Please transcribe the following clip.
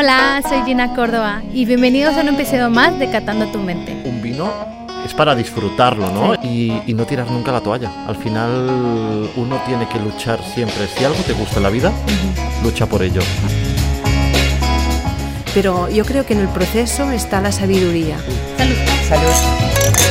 Hola, soy Gina Córdoba y bienvenidos a un episodio más de Catando tu mente. Un vino es para disfrutarlo, ¿no? Y, y no tirar nunca la toalla. Al final uno tiene que luchar siempre. Si algo te gusta en la vida, lucha por ello. Pero yo creo que en el proceso está la sabiduría. Salud. Salud.